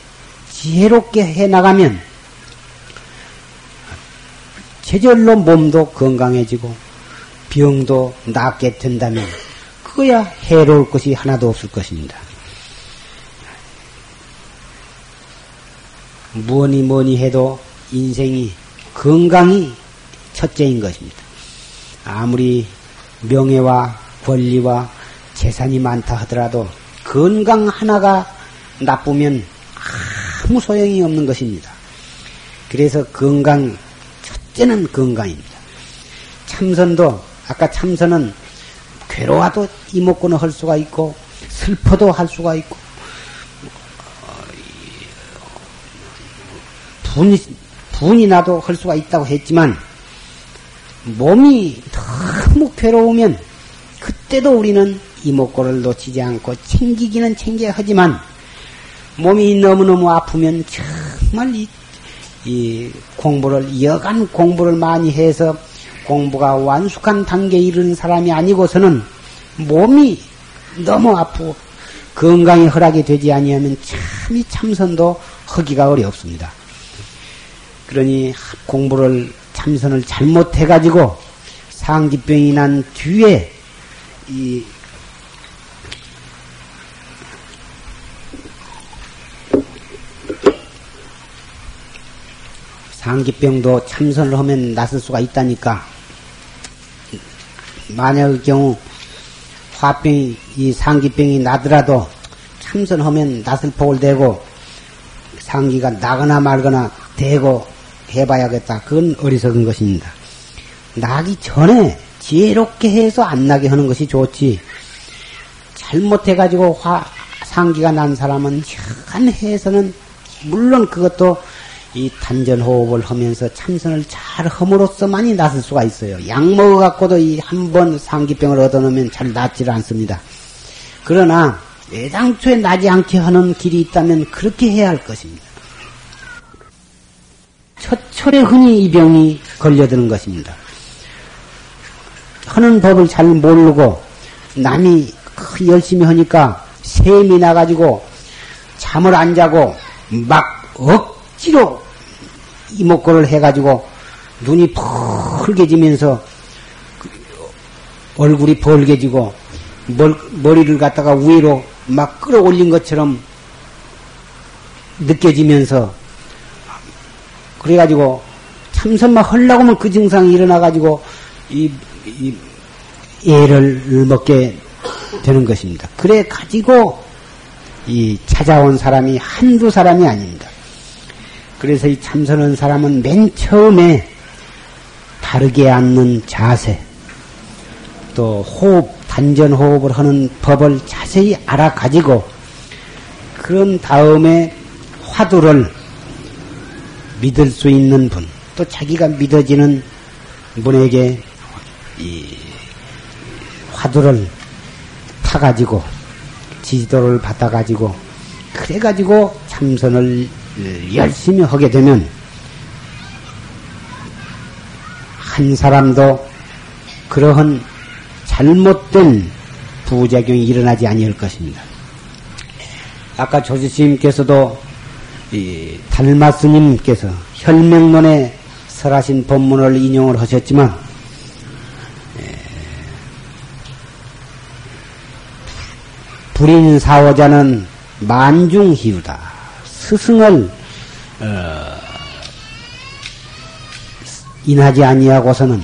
지혜롭게 해 나가면 제절로 몸도 건강해지고 병도 낫게 된다면 그거야 해로울 것이 하나도 없을 것입니다. 뭐니 뭐니 해도 인생이 건강이 첫째인 것입니다. 아무리 명예와 권리와 재산이 많다 하더라도 건강 하나가 나쁘면 아무 소용이 없는 것입니다. 그래서 건강, 첫째는 건강입니다. 참선도, 아까 참선은 괴로워도 이목구는 할 수가 있고, 슬퍼도 할 수가 있고, 분이, 분이 나도 할 수가 있다고 했지만, 몸이 너무 괴로우면, 그 때도 우리는 이목구를 놓치지 않고 챙기기는 챙겨야 하지만 몸이 너무너무 아프면 정말 이, 이 공부를 여간 공부를 많이 해서 공부가 완숙한 단계에 이르는 사람이 아니고서는 몸이 너무 아프고 건강이 허락이 되지 아니하면 참 이 참선도 하기가 어렵습니다. 그러니 공부를 참선을 잘못해 가지고 상기병이 난 뒤에 이 상기병도 참선을 하면 낫을 수가 있다니까. 만약의 경우 화병이 이 상기병이 나더라도 참선하면 낫을 폭을 대고 상기가 나거나 말거나 대고 해봐야겠다. 그건 어리석은 것입니다. 나기 전에 지혜롭게 해서 안 나게 하는 것이 좋지. 잘못해가지고 화, 상기가 난 사람은 한 해에서는 물론 그것도 이 단전 호흡을 하면서 참선을 잘 함으로써만이 낫을 수가 있어요. 약 먹어갖고도 이 한 번 상기병을 얻어놓으면 잘 낫질 않습니다. 그러나 애당초에 나지 않게 하는 길이 있다면 그렇게 해야 할 것입니다. 첫 철에 흔히 이 병이 걸려드는 것입니다. 하는 법을 잘 모르고 남이 열심히 하니까 샘이 나가지고 잠을 안 자고 막 억지로 이목구를 해가지고 눈이 펄개지면서 얼굴이 벌개지고 머리를 갖다가 위로 막 끌어올린 것처럼 느껴지면서 그래가지고 참선만 하려고 하면 그 증상이 일어나가지고 이, 이 애를 먹게 되는 것입니다. 그래 가지고 이 찾아온 사람이 한두 사람이 아닙니다. 그래서 이 참선한 사람은 맨 처음에 바르게 앉는 자세, 또 호흡 단전 호흡을 하는 법을 자세히 알아가지고 그런 다음에 화두를 믿을 수 있는 분, 또 자기가 믿어지는 분에게 이 화두를 타가지고 지지도를 받아가지고 그래가지고 참선을 열심히 하게 되면 한 사람도 그러한 잘못된 부작용이 일어나지 아니할 것입니다. 아까 조지스님께서도 달마 스님께서 혈맹론에 설하신 법문을 인용을 하셨지만 불인 사오자는 만중희우다. 스승을 어, 인하지 아니하고서는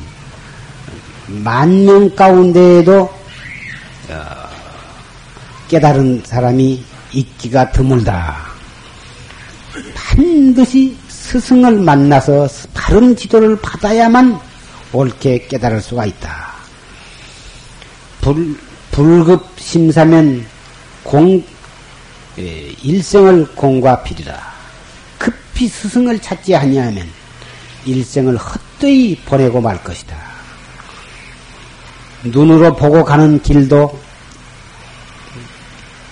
만명 가운데에도 어, 깨달은 사람이 있기가 드물다. 반드시 스승을 만나서 바른 지도를 받아야만 옳게 깨달을 수가 있다. 불, 불급 심사면 공, 예, 일생을 공과 필이라. 급히 스승을 찾지 아니하면 일생을 헛되이 보내고 말 것이다. 눈으로 보고 가는 길도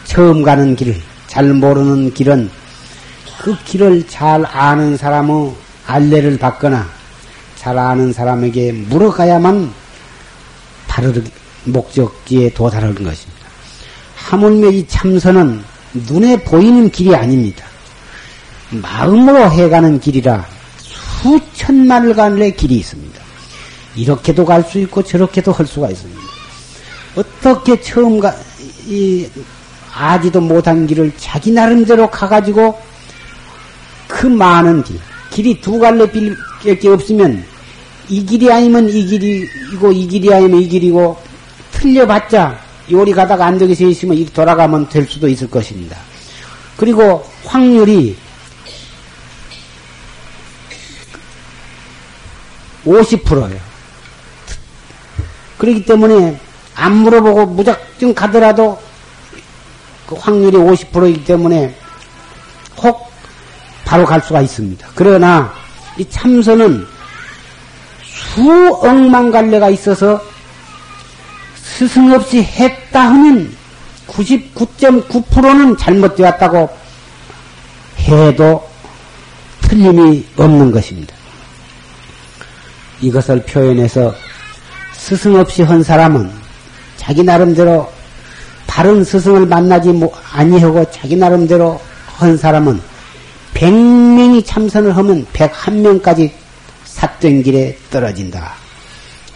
처음 가는 길, 잘 모르는 길은 그 길을 잘 아는 사람의 안내를 받거나 잘 아는 사람에게 물어가야만 바로 목적지에 도달하는 것입니다. 하물며 이 참선은 눈에 보이는 길이 아닙니다. 마음으로 해가는 길이라 수천만을 간의 길이 있습니다. 이렇게도 갈 수 있고 저렇게도 할 수가 있습니다. 어떻게 처음 가, 이, 아지도 못한 길을 자기 나름대로 가가지고 그 많은 길, 길이 두 갈래밖에 없으면 이 길이 아니면 이 길이고 이 길이 아니면 이 길이고 틀려봤자 요리 가다가 안쪽에 서 있으면 돌아가면 될 수도 있을 것입니다. 그리고 확률이 50%예요. 그렇기 때문에 안 물어보고 무작정 가더라도 그 확률이 50%이기 때문에 혹 바로 갈 수가 있습니다. 그러나 이 참선은 수억만 갈래가 있어서 스승 없이 했다 하면 99.9%는 잘못되었다고 해도 틀림이 없는 것입니다. 이것을 표현해서 스승 없이 한 사람은 자기 나름대로 바른 스승을 만나지 아니하고 자기 나름대로 한 사람은 100명이 참선을 하면 101명까지 삿된 길에 떨어진다.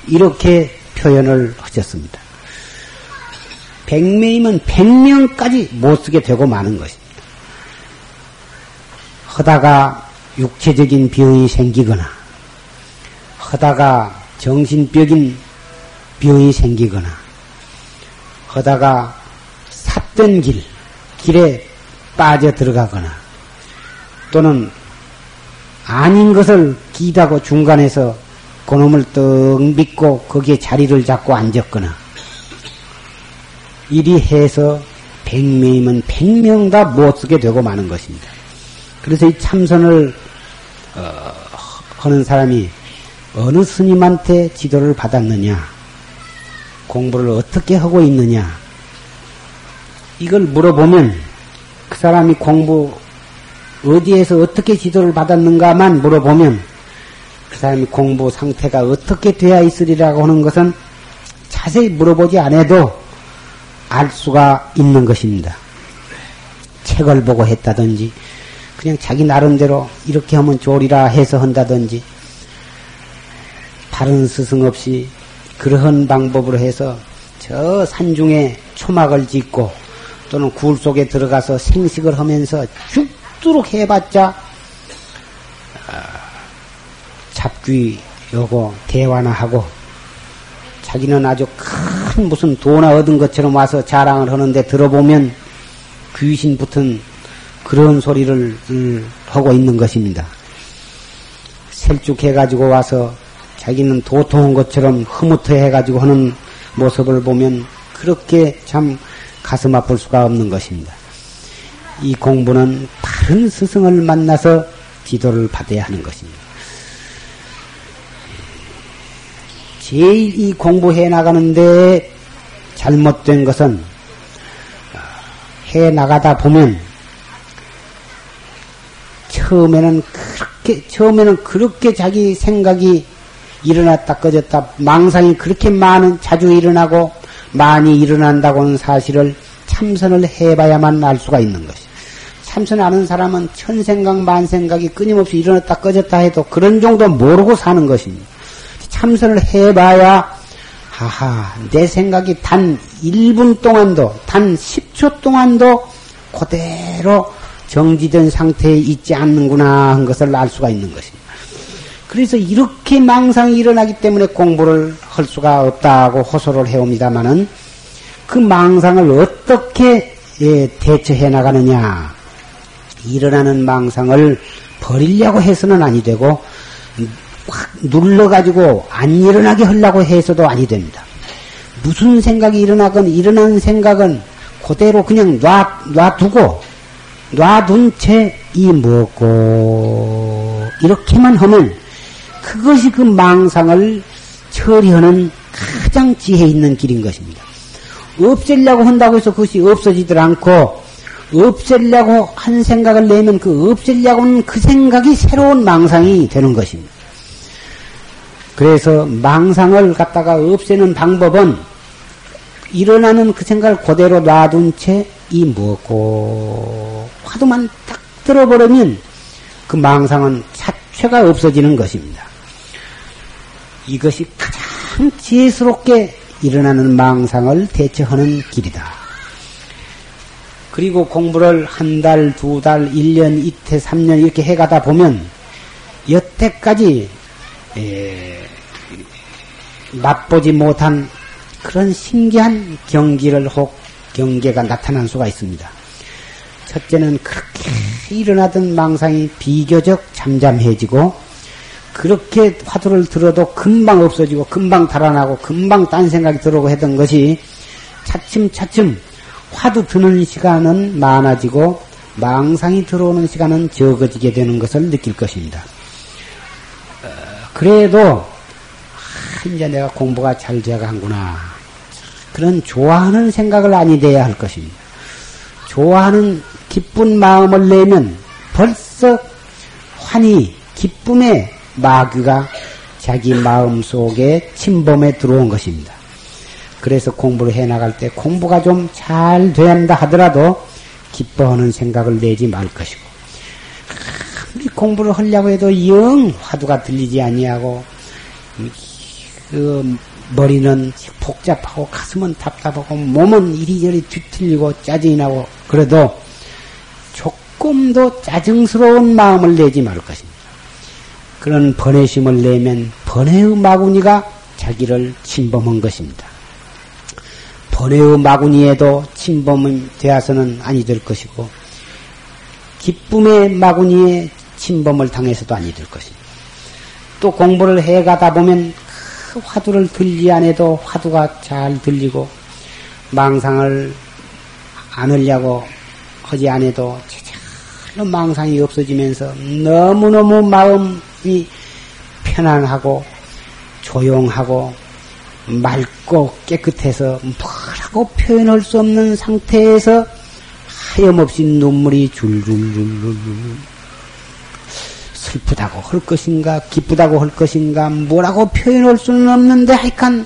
이렇게 표현을 하셨습니다. 100명이면 100명까지 못 쓰게 되고 마는 것입니다. 하다가 육체적인 병이 생기거나, 하다가 정신병인 병이 생기거나, 하다가 삿된 길, 길에 빠져 들어가거나, 또는 아닌 것을 기다고 중간에서 그놈을 떡 믿고 거기에 자리를 잡고 앉았거나, 이리 해서 백명이면 백명 다 못 쓰게 되고 마는 것입니다. 그래서 이 참선을 어, 하는 사람이 어느 스님한테 지도를 받았느냐, 공부를 어떻게 하고 있느냐, 이걸 물어보면 그 사람이 공부 어디에서 어떻게 지도를 받았는가만 물어보면 그 사람이 공부 상태가 어떻게 되어 있으리라고 하는 것은 자세히 물어보지 않아도 알 수가 있는 것입니다. 책을 보고 했다든지, 그냥 자기 나름대로 이렇게 하면 좋으리라 해서 한다든지, 다른 스승 없이 그러한 방법으로 해서 저 산중에 초막을 짓고 또는 굴 속에 들어가서 생식을 하면서 죽도록 해봤자 아, 잡귀 요거 대화나 하고 자기는 아주 큰 무슨 돈을 얻은 것처럼 와서 자랑을 하는데 들어보면 귀신 붙은 그런 소리를 음, 하고 있는 것입니다. 셀쭉해가지고 와서 자기는 도통한 것처럼 흐뭇해 해가지고 하는 모습을 보면 그렇게 참 가슴 아플 수가 없는 것입니다. 이 공부는 바른 스승을 만나서 지도를 받아야 하는 것입니다. 제일 이 공부해 나가는데 잘못된 것은 해 나가다 보면 처음에는 그렇게 처음에는 그렇게 자기 생각이 일어났다 꺼졌다 망상이 그렇게 많은 자주 일어나고 많이 일어난다고는 사실을 참선을 해봐야만 알 수가 있는 것이. 참선 하는 사람은 천 생각 만 생각이 끊임없이 일어났다 꺼졌다 해도 그런 정도 모르고 사는 것입니다. 참선을 해봐야 하하 내 생각이 단 1분 동안도 단 10초 동안도 그대로 정지된 상태에 있지 않는구나 한 것을 알 수가 있는 것입니다. 그래서 이렇게 망상이 일어나기 때문에 공부를 할 수가 없다고 호소를 해옵니다마는 그 망상을 어떻게 예, 대처해 나가느냐. 일어나는 망상을 버리려고 해서는 아니 되고 확 눌러가지고 안 일어나게 하려고 해서도 아니 됩니다. 무슨 생각이 일어나건 일어난 생각은 그대로 그냥 놔, 놔두고 놔둔 채 이 먹고 이렇게만 하면 그것이 그 망상을 처리하는 가장 지혜 있는 길인 것입니다. 없애려고 한다고 해서 그것이 없어지질 않고 없애려고 한 생각을 내면 그 없애려고 하는 그 생각이 새로운 망상이 되는 것입니다. 그래서 망상을 갖다가 없애는 방법은 일어나는 그 생각을 그대로 놔둔 채이 먹고 화두만 딱 들어버리면 그 망상은 자체가 없어지는 것입니다. 이것이 가장 지혜스럽게 일어나는 망상을 대처하는 길이다. 그리고 공부를 한 달, 두 달, 일 년, 이태, 삼 년 이렇게 해가다 보면 여태까지 에, 맛보지 못한 그런 신기한 경기를 혹 경계가 나타난 수가 있습니다. 첫째는 그렇게 일어나던 망상이 비교적 잠잠해지고 그렇게 화두를 들어도 금방 없어지고 금방 달아나고 금방 딴 생각이 들어오고 했던 것이 차츰차츰 화두 드는 시간은 많아지고 망상이 들어오는 시간은 적어지게 되는 것을 느낄 것입니다. 어, 그래도 이제 내가 공부가 잘 되어간구나. 그런 좋아하는 생각을 아니 돼야 할 것입니다. 좋아하는 기쁜 마음을 내면 벌써 환희, 기쁨의 마귀가 자기 마음 속에 침범에 들어온 것입니다. 그래서 공부를 해 나갈 때 공부가 좀 잘 된다 하더라도 기뻐하는 생각을 내지 말 것이고 공부를 하려고 해도 영 화두가 들리지 아니하고 그 머리는 복잡하고 가슴은 답답하고 몸은 이리저리 뒤틀리고 짜증이 나고 그래도 조금도 짜증스러운 마음을 내지 말 것입니다. 그런 번외심을 내면 번외의 마구니가 자기를 침범한 것입니다. 번외의 마구니에도 침범이 되어서는 아니 될 것이고 기쁨의 마구니에 침범을 당해서도 아니 될 것입니다. 또 공부를 해가다 보면 그 화두를 들지 않아도 화두가 잘 들리고 망상을 안으려고 하지 않아도 제대로 망상이 없어지면서 너무너무 마음이 편안하고 조용하고 맑고 깨끗해서 뭐라고 표현할 수 없는 상태에서 하염없이 눈물이 줄줄줄줄 슬프다고 할 것인가, 기쁘다고 할 것인가, 뭐라고 표현할 수는 없는데, 하여간,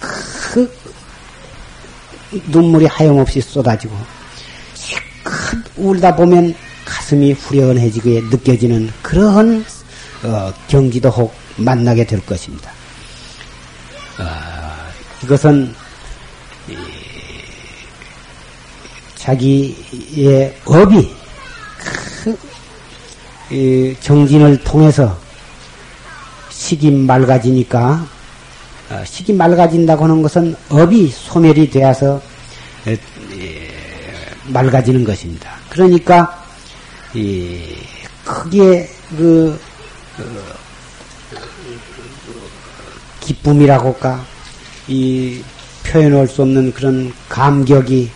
그, 눈물이 하염없이 쏟아지고, 큰 울다 보면 가슴이 후련해지게 느껴지는 그러한 어, 경지도 혹 만나게 될 것입니다. 어, 이것은 자기의 업이 정진을 통해서 식이 맑아지니까 어, 식이 맑아진다고 하는 것은 업이 소멸이 되어서 맑아지는 것입니다. 그러니까 크게 그 어, 기쁨이라고 할까 이 표현할 수 없는 그런 감격이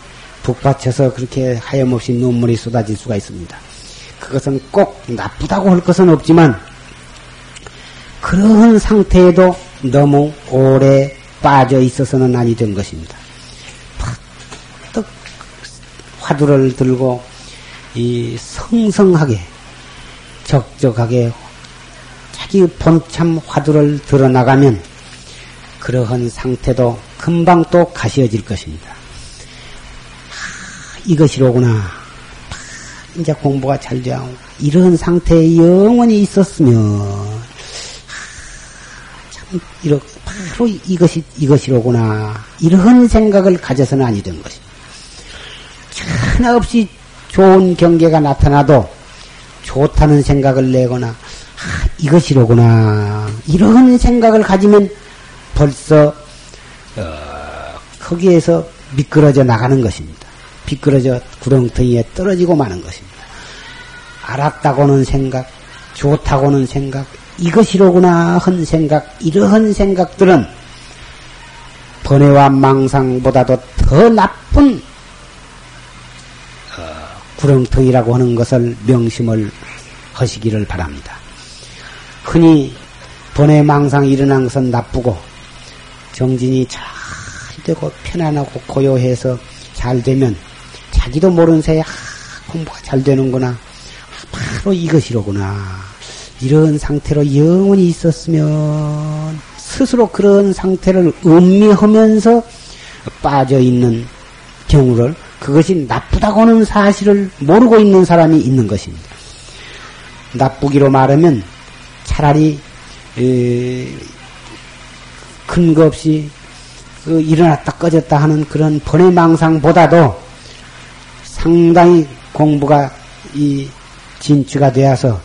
북받쳐서 그렇게 하염없이 눈물이 쏟아질 수가 있습니다. 그것은 꼭 나쁘다고 할 것은 없지만 그런 상태에도 너무 오래 빠져 있어서는 아니 된 것입니다. 팍떡 화두를 들고 이 성성하게 적적하게 자기 본참 화두를 드러나가면 그러한 상태도 금방 또 가시어질 것입니다. 아, 이것이로구나. 이제 공부가 잘 되고 이런 상태에 영원히 있었으면 이렇게 바로 이것이 이것이로구나 이런 생각을 가져서는 아니 된 것이. 하나 없이 좋은 경계가 나타나도 좋다는 생각을 내거나 아, 이것이로구나 이런 생각을 가지면 벌써 어, 거기에서 미끄러져 나가는 것입니다. 미끄러져 구렁텅이에 떨어지고 마는 것입니다. 알았다고는 생각, 좋다고는 생각, 이것이로구나 한 생각, 이러한 생각들은 번외와 망상보다도 더 나쁜 어, 구렁텅이라고 하는 것을 명심을 하시기를 바랍니다. 흔히 번외 망상이 일어난 것은 나쁘고 정진이 잘 되고 편안하고 고요해서 잘 되면 자기도 모르는 새에 아, 공부가 잘 되는구나. 바로 이것이로구나. 이런 상태로 영원히 있었으면 스스로 그런 상태를 음미하면서 빠져 있는 경우를 그것이 나쁘다고는 사실을 모르고 있는 사람이 있는 것입니다. 나쁘기로 말하면 차라리 근거 없이 그 일어났다 꺼졌다 하는 그런 번외망상보다도 상당히 공부가 이 진취가 되어서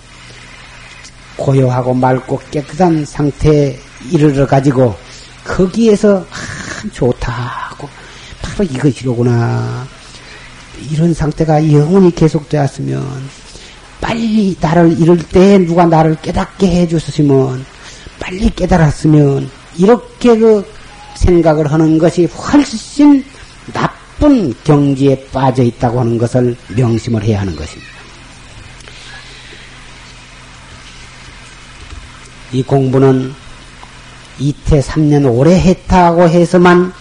고요하고 맑고 깨끗한 상태에 이르러 가지고 거기에서 아, 좋다 하고 바로 이것이로구나. 이런 상태가 영원히 계속되었으면 빨리 나를 이럴 때 누가 나를 깨닫게 해주셨으면 빨리 깨달았으면 이렇게 그 생각을 하는 것이 훨씬 나 쁜 경지에 빠져 있다고 하는 것을 명심을 해야 하는 것입니다. 이 공부는 이태 3년 오래 했다고 해서만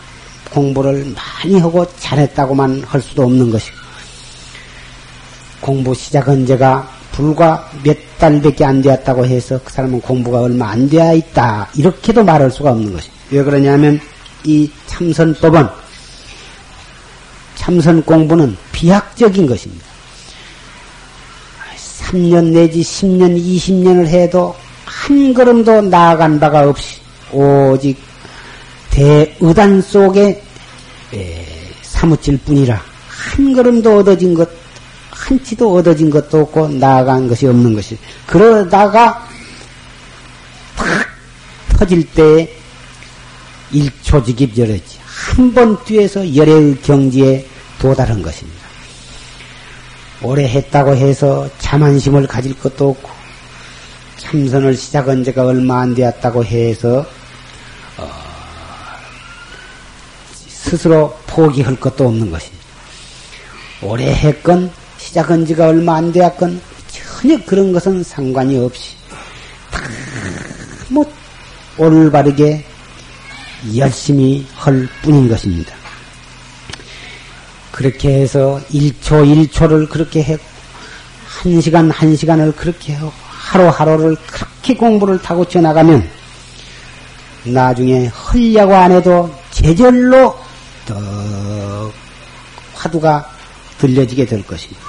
공부를 많이 하고 잘했다고만 할 수도 없는 것이고 공부 시작은 제가 불과 몇 달밖에 안 되었다고 해서 그 사람은 공부가 얼마 안 되어 있다 이렇게도 말할 수가 없는 것이 왜 그러냐면 이 참선법은 참선 공부는 비약적인 것입니다. 3년 내지 10년, 20년을 해도 한 걸음도 나아간 바가 없이 오직 대의단 속에 사무칠 뿐이라 한 걸음도 얻어진 것, 한 치도 얻어진 것도 없고 나아간 것이 없는 것이. 그러다가 탁 터질 때 일초직입열했지. 한 번 뛰어서 열의 경지에 도달한 것입니다. 오래 했다고 해서 자만심을 가질 것도 없고 참선을 시작한 지가 얼마 안 되었다고 해서 어, 스스로 포기할 것도 없는 것입니다. 오래 했건 시작한 지가 얼마 안 되었건 전혀 그런 것은 상관이 없이 다뭐 올바르게 열심히 할 뿐인 것입니다. 그렇게 해서 1초 1초를 그렇게 했고 1시간 1시간을 그렇게 하고 하루하루를 그렇게 공부를 타고 지나가면 나중에 헐려고 안 해도 제절로 더 화두가 들려지게 될 것입니다.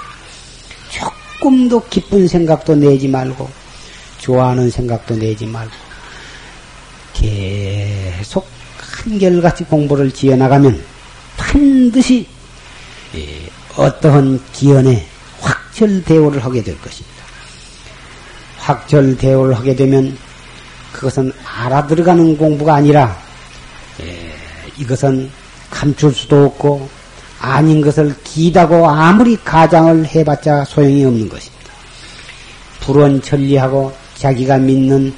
조금도 기쁜 생각도 내지 말고 좋아하는 생각도 내지 말고 계속 한결같이 공부를 지어나가면 반드시 예, 어떠한 기연에 확철대오를 하게 될 것입니다. 확철대오를 하게 되면 그것은 알아들어가는 공부가 아니라 예, 이것은 감출 수도 없고 아닌 것을 기다고 아무리 가장을 해봤자 소용이 없는 것입니다. 불원 천리하고 자기가 믿는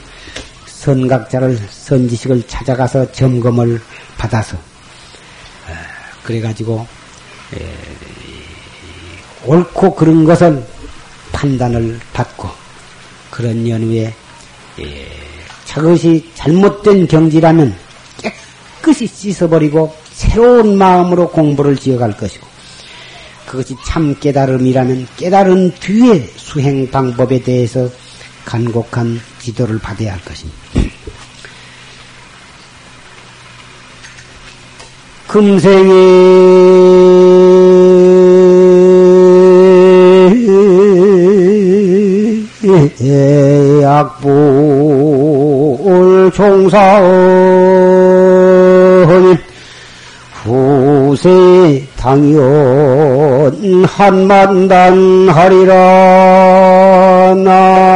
선각자를 선지식을 찾아가서 점검을 받아서 어, 그래가지고 옳고 그런 것을 판단을 받고 그런 연후에 저것이 잘못된 경지라면 깨끗이 씻어버리고 새로운 마음으로 공부를 지어갈 것이고 그것이 참 깨달음이라면 깨달은 뒤에 수행 방법에 대해서 간곡한 지도를 받아야 할 것입니다. 금생에 약불 종사하니 후세 당연 한만단 하리라 나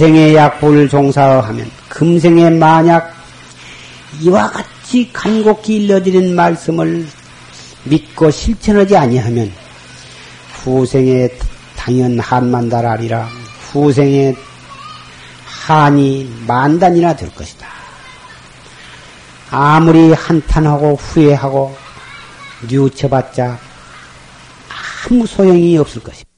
금생의 약불 종사하면 금생에 만약 이와 같이 간곡히 일러드린 말씀을 믿고 실천하지 아니하면 후생에 당연 한만달하리라 후생에 한이 만단이나 될 것이다. 아무리 한탄하고 후회하고 뉘우쳐봤자 아무 소용이 없을 것이다.